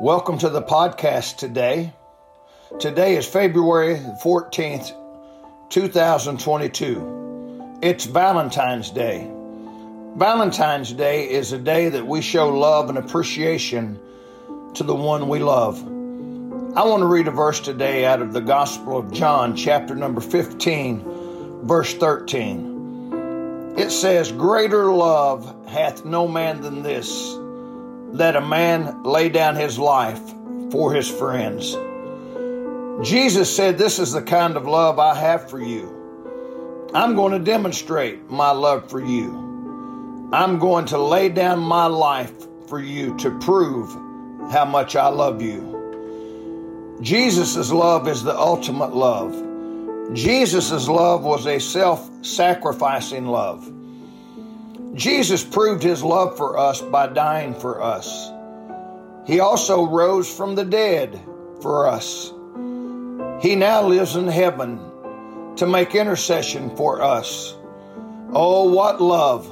Welcome to the podcast today. Today is February 14th, 2022. It's Valentine's Day. Valentine's Day is a day that we show love and appreciation to the one we love. I want to read a verse today out of the Gospel of John, chapter number 15, verse 13. It says, Greater love hath no man than this that a man lay down his life for his friends. Jesus said, This is the kind of love I have for you. I'm going to demonstrate my love for you. I'm going to lay down my life for you to prove how much I love you. Jesus' love is the ultimate love. Jesus' love was a self sacrificing love. Jesus proved his love for us by dying for us. He also rose from the dead for us. He now lives in heaven to make intercession for us. Oh, what love!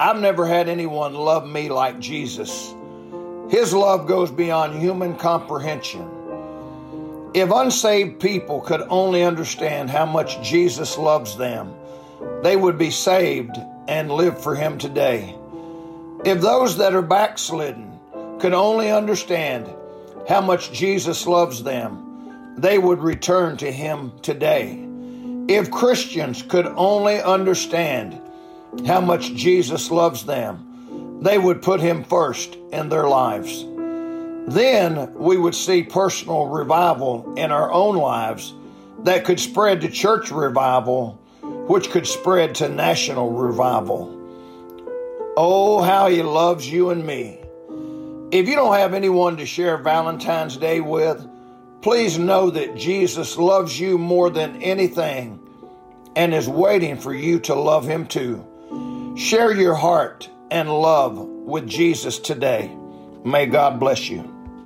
I've never had anyone love me like Jesus. His love goes beyond human comprehension. If unsaved people could only understand how much Jesus loves them, they would be saved and live for Him today. If those that are backslidden could only understand how much Jesus loves them, they would return to Him today. If Christians could only understand how much Jesus loves them, they would put Him first in their lives. Then we would see personal revival in our own lives that could spread to church revival which could spread to national revival. Oh, how he loves you and me. If you don't have anyone to share Valentine's Day with, please know that Jesus loves you more than anything and is waiting for you to love him too. Share your heart and love with Jesus today. May God bless you.